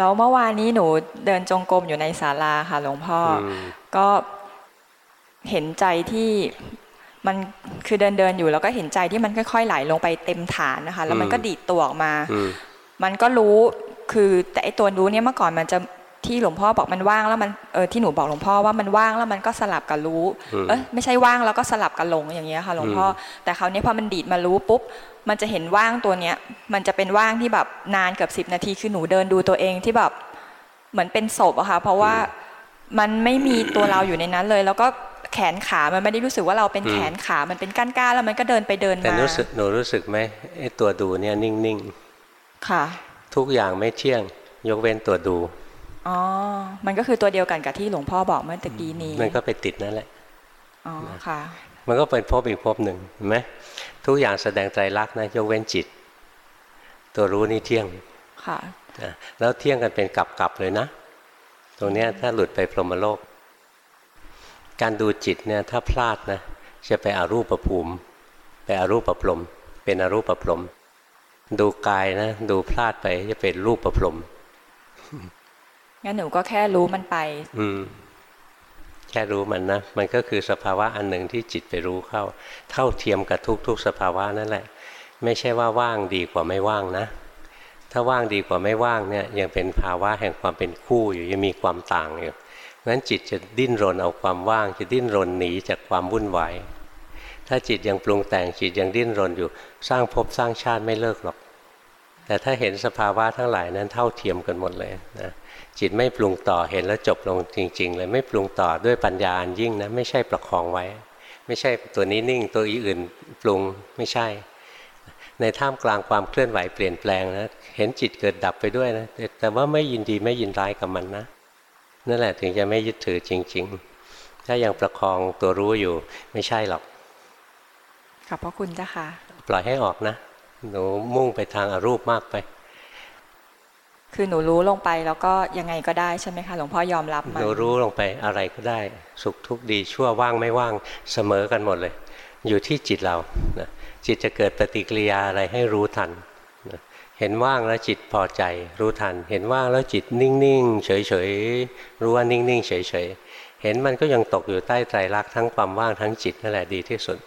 แล้วเมื่อวานนี้หนูเดินจงกรมอยู่ในศาลาค่ะ หลวงพ่ออมก็เห็นใจที่มันคือเดินเดินๆอยู่แล้วก็เห็นใจที่มันค่อย ๆ ไหลลงไปเต็มฐานนะคะ แล้วมันก็ดีดตัวออกมาอืมมันก็รู้คือแต่ไอตัวรู้เนี่ยเมื่อก่อนมันจะ ที่หลวงพ่อบอกมันว่างแล้วมันเออที่หนูบอกหลวงพ่อว่ามันว่างแล้วมันก็สลับกับรู้อืมเอ้ยไม่ใช่ว่างแล้วก็สลับกับหลงอย่างเงี้ยค่ะหลวงพ่ออแต่คราวนี้พอมันดีดมารู้ปุ๊บมันจะเห็นว่างตัวเนี้ย มันจะเป็นว่างที่แบบนานเกือบสิบนาทีคือหนูเดินดูตัวเองที่แบบเหมือนเป็นศพอะค่ะเพราะว่ามันไม่มีตัวเราอยู่ในนั้นเลย แล้วก็แขนขา มันไม่ได้รู้สึกว่าเราเป็นแขนขา มันเป็นก้านก้านๆแล้วมันก็เดินไปเดินแต่มารู้สึกหนูรู้สึกไหมไอ้ตัวดูเนี่ยนิ่งค่ะๆทุกอย่างไม่เที่ยง ยกเว้นตัวดู อ๋อ มันก็คือตัวเดียวกันกับที่หลวงพ่อบอกเมื่อตะกี้นี้ มันก็ไปติดนั่นแหละ อ๋อ ค่ะ มันก็เป็นภพอีกภพหนึ่งเห็นไหมทุกอย่างแสดงไตรลักษณ์นะยกเว้นจิต ตัวรู้นี่เที่ยง ค่ะนะแล้วเที่ยงกันเป็นกลับๆเลยนะ ตรงเนี้ยถ้าหลุดไปพรหมโลก การดูจิตเนี่ยถ้าพลาดนะจะไปอารูปภูมิ ไปอารูปพรหมเป็นอารูปพรหมดูกายนะ ดูพลาดไปจะเป็นรูปพรหม งั้นหนูก็แค่รู้มันไป อืมแค่รู้มันนะมันก็คือสภาวะอันหนึ่งที่จิตไปรู้เข้า เท่าเทียมกับทุกๆ สภาวะนั่นแหละ ไม่ใช่ว่าว่างดีกว่าไม่ว่างนะ ถ้าว่างดีกว่าไม่ว่างเนี่ยยังเป็นภาวะแห่งความเป็นคู่อยู่ยังมีความต่างอยู่เพราะฉะนั้นจิตจะดิ้นรนเอาความว่าง จะดิ้นรนหนีจากความวุ่นวายถ้าจิตยังปรุงแต่งจิตยังดิ้นรนอยู่ สร้างภพสร้างชาติไม่เลิกหรอก แต่ถ้าเห็นสภาวะทั้งหลายนั้นเท่าเทียมกันหมดเลยนะจิตไม่ปรุงต่อเห็นแล้วจบลงจริง ๆ เลยไม่ปรุงต่อด้วยปัญญาอันยิ่งนะไม่ใช่ประคองไว้ ไม่ใช่ตัวนี้นิ่งตัวอื่นปรุงไม่ใช่ ในท่ามกลางความเคลื่อนไหวเปลี่ยนแปลงนะเห็นจิตเกิดดับไปด้วยนะแต่แต่ว่าไม่ยินดีไม่ยินร้ายกับมันนะนั่นแหละถึงจะไม่ยึดถือจริง ๆ ถ้ายังประคองตัวรู้อยู่ไม่ใช่หรอกขอบพระคุณเจ้าค่ะ ปล่อยให้ออกนะ หนูมุ่งไปทางอารูปมากไป คือหนูรู้ลงไปแล้วก็ยังไงก็ได้ใช่ไหมคะหลวงพ่อยอมรับหมันนูรู้ลงไปอะไรก็ได้ สุขทุกข์ดีชั่วว่างไม่ว่างเสมอกันหมดเลย อยู่ที่จิตเรานะจิตจะเกิดปฏิกิริยาอะไรให้รู้ทันนะเห็นว่างแล้วจิตพอใจ รู้ทัน เห็นว่างแล้วจิตนิ่งๆเฉยๆรู้ว่านิ่งๆเฉยๆเห็นมันก็ยังตกอยู่ใต้ไตรลักษณ์ทั้งความว่างทั้งจิตนั่นแหละดีที่สุด